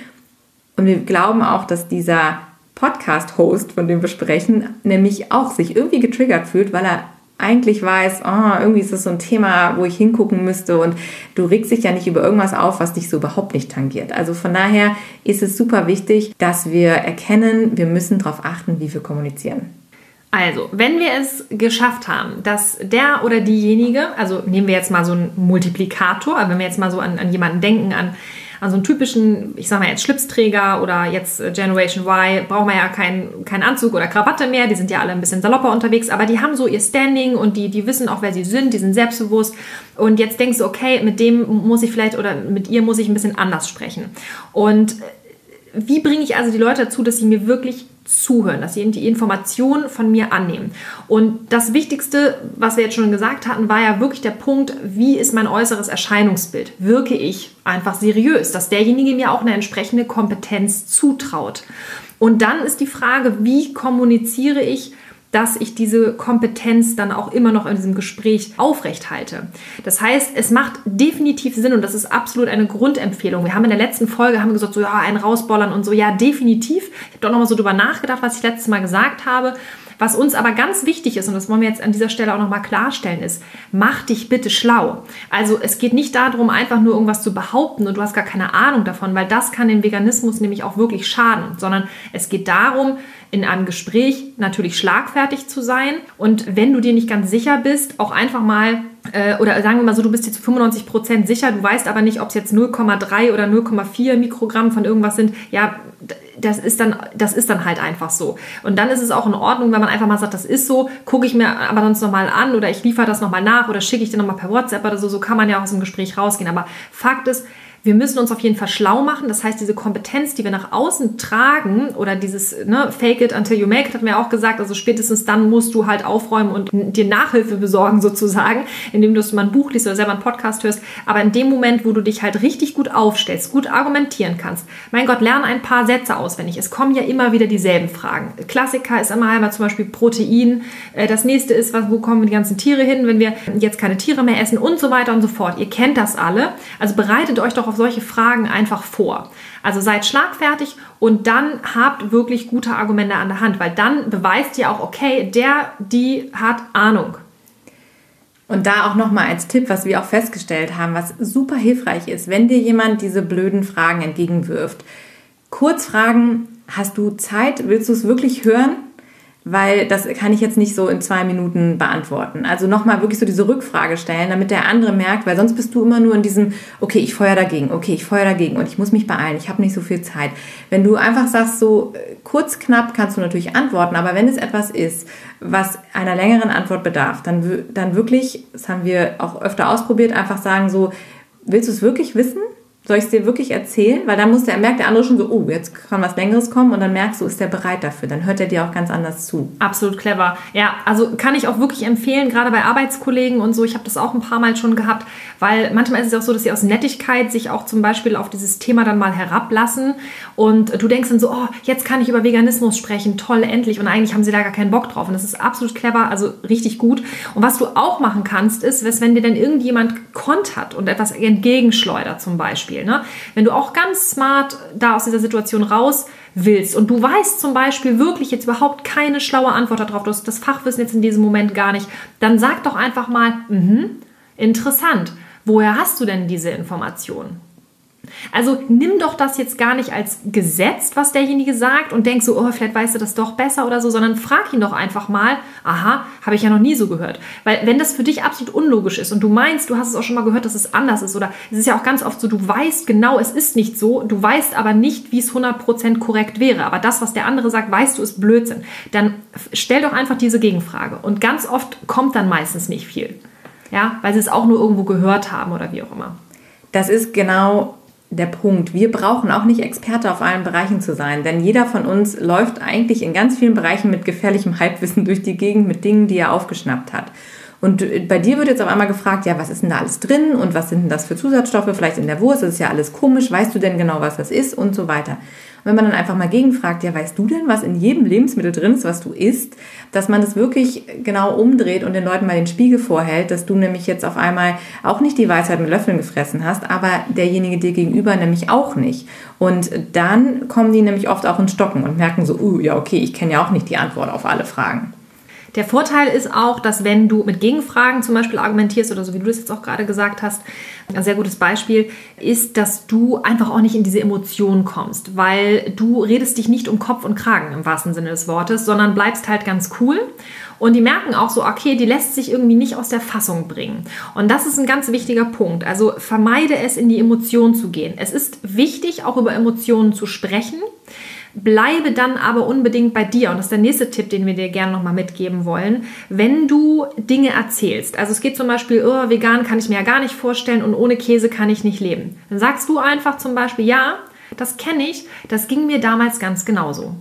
Und wir glauben auch, dass dieser Podcast-Host, von dem wir sprechen, nämlich auch sich irgendwie getriggert fühlt, weil er eigentlich weiß, oh, irgendwie ist das so ein Thema, wo ich hingucken müsste und du regst dich ja nicht über irgendwas auf, was dich so überhaupt nicht tangiert. Also von daher ist es super wichtig, dass wir erkennen, wir müssen darauf achten, wie wir kommunizieren. Also, wenn wir es geschafft haben, dass der oder diejenige, also nehmen wir jetzt mal so einen Multiplikator, wenn wir jetzt mal so an, an jemanden denken, an an so einen typischen, ich sag mal jetzt Schlipsträger oder jetzt äh, Generation Y, brauchen wir ja keinen kein Anzug oder Krawatte mehr, die sind ja alle ein bisschen salopper unterwegs, aber die haben so ihr Standing und die, die wissen auch, wer sie sind, die sind selbstbewusst und jetzt denkst du, okay, mit dem muss ich vielleicht oder mit ihr muss ich ein bisschen anders sprechen. Und wie bringe ich also die Leute dazu, dass sie mir wirklich zuhören, dass sie die Informationen von mir annehmen. Und das Wichtigste, was wir jetzt schon gesagt hatten, war ja wirklich der Punkt, wie ist mein äußeres Erscheinungsbild? Wirke ich einfach seriös, dass derjenige mir auch eine entsprechende Kompetenz zutraut? Und dann ist die Frage, wie kommuniziere ich dass ich diese Kompetenz dann auch immer noch in diesem Gespräch aufrechthalte. Das heißt, es macht definitiv Sinn und das ist absolut eine Grundempfehlung. Wir haben in der letzten Folge haben gesagt, so ja, ein rausbollern und so, ja, definitiv. Ich habe doch nochmal so drüber nachgedacht, was ich letztes Mal gesagt habe. Was uns aber ganz wichtig ist, und das wollen wir jetzt an dieser Stelle auch nochmal klarstellen, ist, mach dich bitte schlau. Also es geht nicht darum, einfach nur irgendwas zu behaupten und du hast gar keine Ahnung davon, weil das kann dem Veganismus nämlich auch wirklich schaden, sondern es geht darum, in einem Gespräch natürlich schlagfertig zu sein und wenn du dir nicht ganz sicher bist, auch einfach mal äh, oder sagen wir mal so, du bist jetzt zu 95 Prozent sicher, du weißt aber nicht, ob es jetzt 0,3 oder 0,4 Mikrogramm von irgendwas sind, ja, das ist dann, das ist dann halt einfach so. Und dann ist es auch in Ordnung, wenn man einfach mal sagt, das ist so, gucke ich mir aber sonst nochmal an oder ich liefere das nochmal nach oder schicke ich dir nochmal per WhatsApp oder so, so kann man ja auch aus dem Gespräch rausgehen. Aber Fakt ist, wir müssen uns auf jeden Fall schlau machen. Das heißt, diese Kompetenz, die wir nach außen tragen oder dieses ne, Fake it until you make it, hat mir auch gesagt, also spätestens dann musst du halt aufräumen und dir Nachhilfe besorgen sozusagen, indem du mal ein Buch liest oder selber einen Podcast hörst. Aber in dem Moment, wo du dich halt richtig gut aufstellst, gut argumentieren kannst, mein Gott, lerne ein paar Sätze auswendig. Es kommen ja immer wieder dieselben Fragen. Klassiker ist immer einmal zum Beispiel Protein. Äh, das nächste ist, wo kommen die ganzen Tiere hin, wenn wir jetzt keine Tiere mehr essen und so weiter und so fort. Ihr kennt das alle. Also bereitet euch doch auf auf solche Fragen einfach vor. Also seid schlagfertig und dann habt wirklich gute Argumente an der Hand, weil dann beweist ihr auch, okay, der, die hat Ahnung. Und da auch nochmal als Tipp, was wir auch festgestellt haben, was super hilfreich ist, wenn dir jemand diese blöden Fragen entgegenwirft. Kurz fragen, hast du Zeit? Willst du es wirklich hören? Weil das kann ich jetzt nicht so in zwei Minuten beantworten. Also nochmal wirklich so diese Rückfrage stellen, damit der andere merkt, weil sonst bist du immer nur in diesem, okay, ich feuer dagegen, okay, ich feuer dagegen und ich muss mich beeilen, ich habe nicht so viel Zeit. Wenn du einfach sagst, so äh, kurz, knapp kannst du natürlich antworten, aber wenn es etwas ist, was einer längeren Antwort bedarf, dann, dann wirklich, das haben wir auch öfter ausprobiert, einfach sagen so, willst du es wirklich wissen? Soll ich es dir wirklich erzählen? Weil dann muss der, merkt der andere schon so, oh, jetzt kann was Längeres kommen und dann merkst du, ist der bereit dafür. Dann hört er dir auch ganz anders zu. Absolut clever. Ja, also kann ich auch wirklich empfehlen, gerade bei Arbeitskollegen und so. Ich habe das auch ein paar Mal schon gehabt, weil manchmal ist es auch so, dass sie aus Nettigkeit sich auch zum Beispiel auf dieses Thema dann mal herablassen und du denkst dann so, oh, jetzt kann ich über Veganismus sprechen, toll, endlich. Und eigentlich haben sie da gar keinen Bock drauf. Und das ist absolut clever, also richtig gut. Und was du auch machen kannst, ist, wenn dir dann irgendjemand kontert und etwas entgegenschleudert zum Beispiel Beispiel. Ne? Wenn du auch ganz smart da aus dieser Situation raus willst und du weißt zum Beispiel wirklich jetzt überhaupt keine schlaue Antwort darauf, du hast das Fachwissen jetzt in diesem Moment gar nicht, dann sag doch einfach mal, mh, interessant, woher hast du denn diese Information? Also nimm doch das jetzt gar nicht als Gesetz, was derjenige sagt und denk so, oh, vielleicht weißt du das doch besser oder so, sondern frag ihn doch einfach mal, aha, habe ich ja noch nie so gehört. Weil wenn das für dich absolut unlogisch ist und du meinst, du hast es auch schon mal gehört, dass es anders ist oder es ist ja auch ganz oft so, du weißt genau, es ist nicht so, du weißt aber nicht, wie es 100% korrekt wäre, aber das, was der andere sagt, weißt du, ist Blödsinn. Dann stell doch einfach diese Gegenfrage und ganz oft kommt dann meistens nicht viel. Ja, weil sie es auch nur irgendwo gehört haben oder wie auch immer. Das ist genau der Punkt. Wir brauchen auch nicht Experte auf allen Bereichen zu sein, denn jeder von uns läuft eigentlich in ganz vielen Bereichen mit gefährlichem Halbwissen durch die Gegend mit Dingen, die er aufgeschnappt hat. Und bei dir wird jetzt auf einmal gefragt, ja, was ist denn da alles drin und was sind denn das für Zusatzstoffe vielleicht in der Wurst? Das ist ja alles komisch. Weißt du denn genau, was das ist und so weiter? wenn man dann einfach mal gegenfragt, ja, weißt du denn, was in jedem Lebensmittel drin ist, was du isst, dass man das wirklich genau umdreht und den Leuten mal den Spiegel vorhält, dass du nämlich jetzt auf einmal auch nicht die Weisheit mit Löffeln gefressen hast, aber derjenige dir gegenüber nämlich auch nicht. Und dann kommen die nämlich oft auch ins Stocken und merken so, uh, ja, okay, ich kenne ja auch nicht die Antwort auf alle Fragen. Der Vorteil ist auch, dass wenn du mit Gegenfragen zum Beispiel argumentierst oder so wie du das jetzt auch gerade gesagt hast, ein sehr gutes Beispiel ist, dass du einfach auch nicht in diese Emotionen kommst, weil du redest dich nicht um Kopf und Kragen im wahrsten Sinne des Wortes, sondern bleibst halt ganz cool. Und die merken auch so, okay, die lässt sich irgendwie nicht aus der Fassung bringen. Und das ist ein ganz wichtiger Punkt. Also vermeide es, in die Emotionen zu gehen. Es ist wichtig, auch über Emotionen zu sprechen. Bleibe dann aber unbedingt bei dir. Und das ist der nächste Tipp, den wir dir gerne nochmal mitgeben wollen. Wenn du Dinge erzählst, also es geht zum Beispiel, oh, vegan kann ich mir ja gar nicht vorstellen und ohne Käse kann ich nicht leben. Dann sagst du einfach zum Beispiel, ja, das kenne ich, das ging mir damals ganz genauso.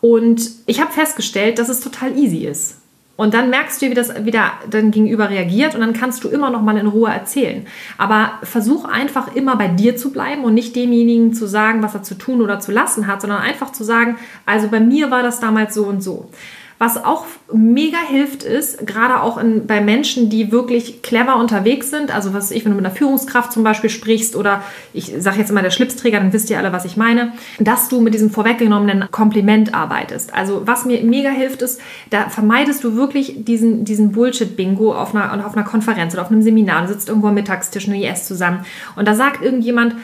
Und ich habe festgestellt, dass es total easy ist. Und dann merkst du, wie das wieder dein Gegenüber reagiert und dann kannst du immer noch mal in Ruhe erzählen. Aber versuch einfach immer bei dir zu bleiben und nicht demjenigen zu sagen, was er zu tun oder zu lassen hat, sondern einfach zu sagen, also bei mir war das damals so und so. Was auch mega hilft, ist, gerade auch in, bei Menschen, die wirklich clever unterwegs sind, also was ich, wenn du mit einer Führungskraft zum Beispiel sprichst oder ich sage jetzt immer der Schlipsträger, dann wisst ihr alle, was ich meine, dass du mit diesem vorweggenommenen Kompliment arbeitest. Also was mir mega hilft, ist, da vermeidest du wirklich diesen, diesen Bullshit-Bingo auf einer, auf einer Konferenz oder auf einem Seminar. Du sitzt irgendwo am Mittagstisch ihr esst zusammen und da sagt irgendjemand,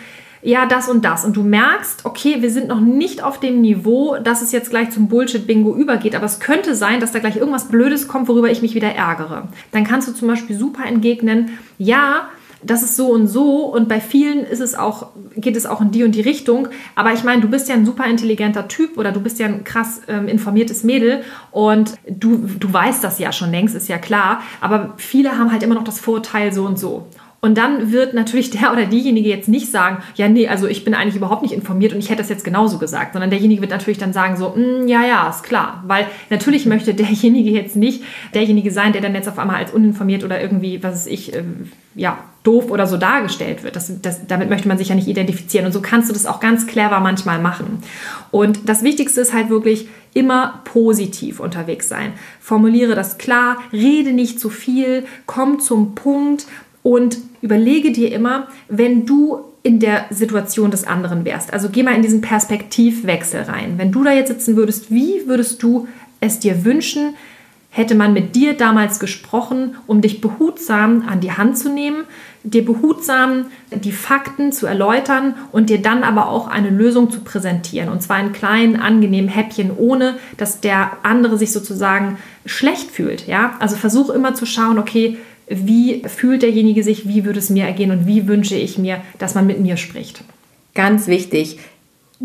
ja, das und das. Und du merkst, okay, wir sind noch nicht auf dem Niveau, dass es jetzt gleich zum Bullshit-Bingo übergeht, aber es könnte sein, dass da gleich irgendwas Blödes kommt, worüber ich mich wieder ärgere. Dann kannst du zum Beispiel super entgegnen, ja, das ist so und so und bei vielen ist es auch, geht es auch in die und die Richtung. Aber ich meine, du bist ja ein super intelligenter Typ oder du bist ja ein krass ähm, informiertes Mädel und du, du weißt das ja schon längst, ist ja klar. Aber viele haben halt immer noch das Vorteil so und so. Und dann wird natürlich der oder diejenige jetzt nicht sagen, ja, nee, also ich bin eigentlich überhaupt nicht informiert und ich hätte das jetzt genauso gesagt, sondern derjenige wird natürlich dann sagen so, mm, ja, ja, ist klar. Weil natürlich möchte derjenige jetzt nicht derjenige sein, der dann jetzt auf einmal als uninformiert oder irgendwie, was weiß ich, äh, ja, doof oder so dargestellt wird. Das, das, damit möchte man sich ja nicht identifizieren. Und so kannst du das auch ganz clever manchmal machen. Und das Wichtigste ist halt wirklich immer positiv unterwegs sein. Formuliere das klar, rede nicht zu viel, komm zum Punkt und überlege dir immer, wenn du in der Situation des anderen wärst. Also geh mal in diesen Perspektivwechsel rein. Wenn du da jetzt sitzen würdest, wie würdest du es dir wünschen, hätte man mit dir damals gesprochen, um dich behutsam an die Hand zu nehmen, dir behutsam die Fakten zu erläutern und dir dann aber auch eine Lösung zu präsentieren. Und zwar in kleinen, angenehmen Häppchen, ohne dass der andere sich sozusagen schlecht fühlt. Ja? Also versuch immer zu schauen, okay, wie fühlt derjenige sich, wie würde es mir ergehen und wie wünsche ich mir, dass man mit mir spricht. Ganz wichtig.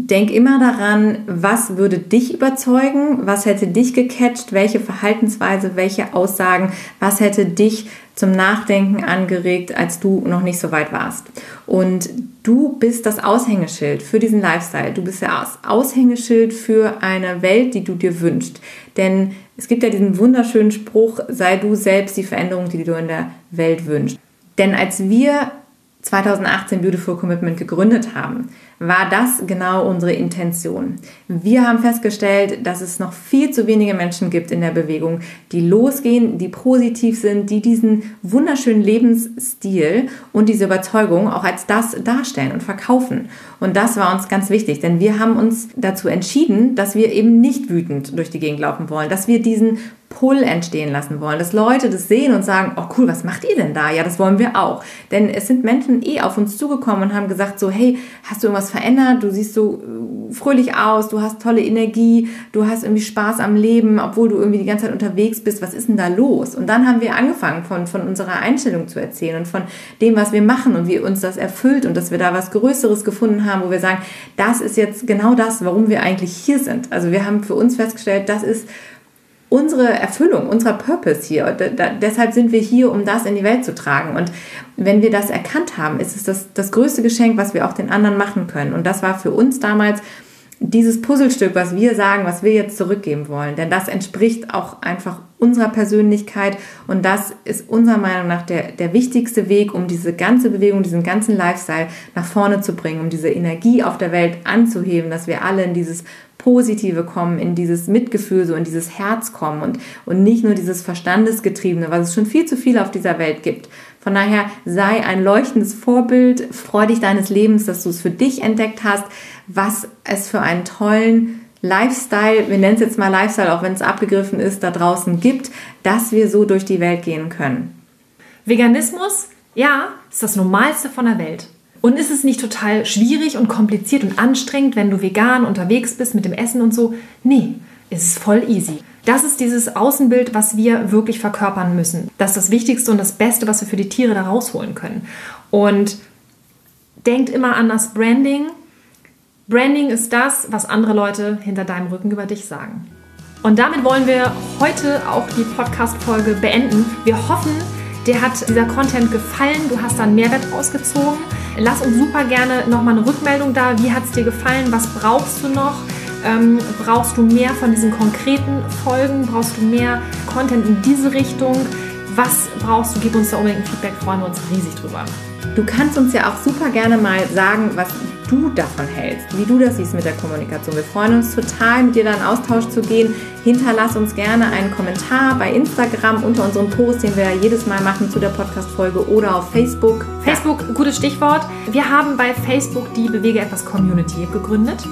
Denk immer daran, was würde dich überzeugen, was hätte dich gecatcht, welche Verhaltensweise, welche Aussagen, was hätte dich zum Nachdenken angeregt, als du noch nicht so weit warst. Und du bist das Aushängeschild für diesen Lifestyle. Du bist das Aushängeschild für eine Welt, die du dir wünschst. Denn es gibt ja diesen wunderschönen Spruch, sei du selbst die Veränderung, die du in der Welt wünschst. Denn als wir 2018 Beautiful Commitment gegründet haben, war das genau unsere Intention. Wir haben festgestellt, dass es noch viel zu wenige Menschen gibt in der Bewegung, die losgehen, die positiv sind, die diesen wunderschönen Lebensstil und diese Überzeugung auch als das darstellen und verkaufen. Und das war uns ganz wichtig, denn wir haben uns dazu entschieden, dass wir eben nicht wütend durch die Gegend laufen wollen, dass wir diesen Pull entstehen lassen wollen, dass Leute das sehen und sagen, oh cool, was macht ihr denn da? Ja, das wollen wir auch. Denn es sind Menschen eh auf uns zugekommen und haben gesagt so, hey, hast du irgendwas verändert? Du siehst so äh, fröhlich aus, du hast tolle Energie, du hast irgendwie Spaß am Leben, obwohl du irgendwie die ganze Zeit unterwegs bist. Was ist denn da los? Und dann haben wir angefangen von, von unserer Einstellung zu erzählen und von dem, was wir machen und wie uns das erfüllt und dass wir da was Größeres gefunden haben, wo wir sagen, das ist jetzt genau das, warum wir eigentlich hier sind. Also wir haben für uns festgestellt, das ist unsere Erfüllung, unser Purpose hier. Da, deshalb sind wir hier, um das in die Welt zu tragen. Und wenn wir das erkannt haben, ist es das, das größte Geschenk, was wir auch den anderen machen können. Und das war für uns damals dieses Puzzlestück, was wir sagen, was wir jetzt zurückgeben wollen. Denn das entspricht auch einfach unserer Persönlichkeit und das ist unserer Meinung nach der, der wichtigste Weg, um diese ganze Bewegung, diesen ganzen Lifestyle nach vorne zu bringen, um diese Energie auf der Welt anzuheben, dass wir alle in dieses Positive kommen, in dieses Mitgefühl, so in dieses Herz kommen und, und nicht nur dieses Verstandesgetriebene, was es schon viel zu viel auf dieser Welt gibt. Von daher sei ein leuchtendes Vorbild, freu dich deines Lebens, dass du es für dich entdeckt hast, was es für einen tollen Lifestyle, wir nennen es jetzt mal Lifestyle, auch wenn es abgegriffen ist, da draußen gibt, dass wir so durch die Welt gehen können. Veganismus, ja, ist das Normalste von der Welt. Und ist es nicht total schwierig und kompliziert und anstrengend, wenn du vegan unterwegs bist mit dem Essen und so? Nee, es ist voll easy. Das ist dieses Außenbild, was wir wirklich verkörpern müssen. Das ist das Wichtigste und das Beste, was wir für die Tiere da rausholen können. Und denkt immer an das Branding. Branding ist das, was andere Leute hinter deinem Rücken über dich sagen. Und damit wollen wir heute auch die Podcast-Folge beenden. Wir hoffen, dir hat dieser Content gefallen, du hast da einen Mehrwert rausgezogen. Lass uns super gerne nochmal eine Rückmeldung da. Wie hat es dir gefallen? Was brauchst du noch? Ähm, brauchst du mehr von diesen konkreten Folgen? Brauchst du mehr Content in diese Richtung? Was brauchst du? Gib uns da unbedingt ein Feedback, freuen wir uns riesig drüber. Du kannst uns ja auch super gerne mal sagen, was du davon hältst, wie du das siehst mit der Kommunikation. Wir freuen uns total, mit dir da in Austausch zu gehen. Hinterlass uns gerne einen Kommentar bei Instagram unter unserem Post, den wir jedes Mal machen zu der Podcast-Folge oder auf Facebook. Facebook, ja. gutes Stichwort. Wir haben bei Facebook die Bewege etwas Community gegründet,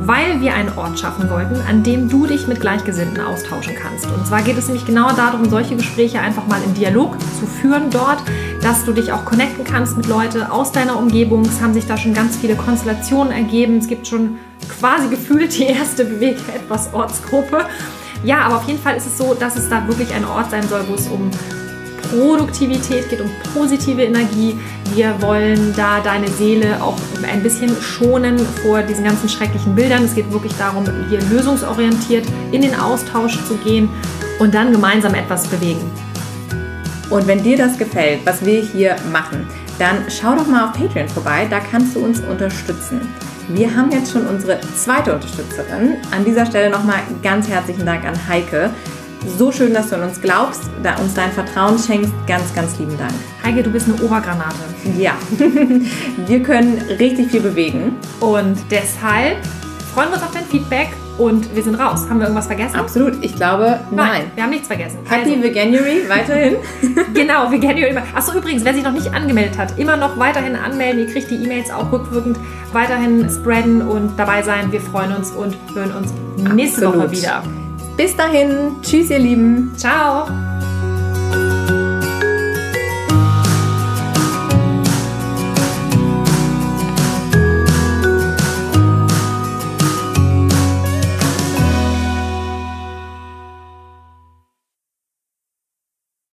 weil wir einen Ort schaffen wollten, an dem du dich mit Gleichgesinnten austauschen kannst. Und zwar geht es nämlich genau darum, solche Gespräche einfach mal im Dialog zu führen dort, dass du dich auch connecten kannst mit Leuten aus deiner Umgebung. Es haben sich da schon ganz viele Konstellationen ergeben. Es gibt schon quasi gefühlt die erste Bewege etwas Ortsgruppe. Ja, aber auf jeden Fall ist es so, dass es da wirklich ein Ort sein soll, wo es um Produktivität geht, um positive Energie. Wir wollen da deine Seele auch ein bisschen schonen vor diesen ganzen schrecklichen Bildern. Es geht wirklich darum, hier lösungsorientiert in den Austausch zu gehen und dann gemeinsam etwas bewegen. Und wenn dir das gefällt, was wir hier machen, dann schau doch mal auf Patreon vorbei, da kannst du uns unterstützen. Wir haben jetzt schon unsere zweite Unterstützerin. An dieser Stelle nochmal ganz herzlichen Dank an Heike. So schön, dass du an uns glaubst, da uns dein Vertrauen schenkst. Ganz, ganz lieben Dank. Heike, du bist eine Obergranate. Ja, wir können richtig viel bewegen. Und deshalb freuen wir uns auf dein Feedback und wir sind raus. Haben wir irgendwas vergessen? Absolut. Ich glaube, nein. nein wir haben nichts vergessen. Happy also. Veganuary weiterhin. genau, Veganuary. Achso, übrigens, wer sich noch nicht angemeldet hat, immer noch weiterhin anmelden. Ihr kriegt die E-Mails auch rückwirkend weiterhin spreaden und dabei sein. Wir freuen uns und hören uns nächste Absolut. Woche wieder. Bis dahin. Tschüss, ihr Lieben. Ciao.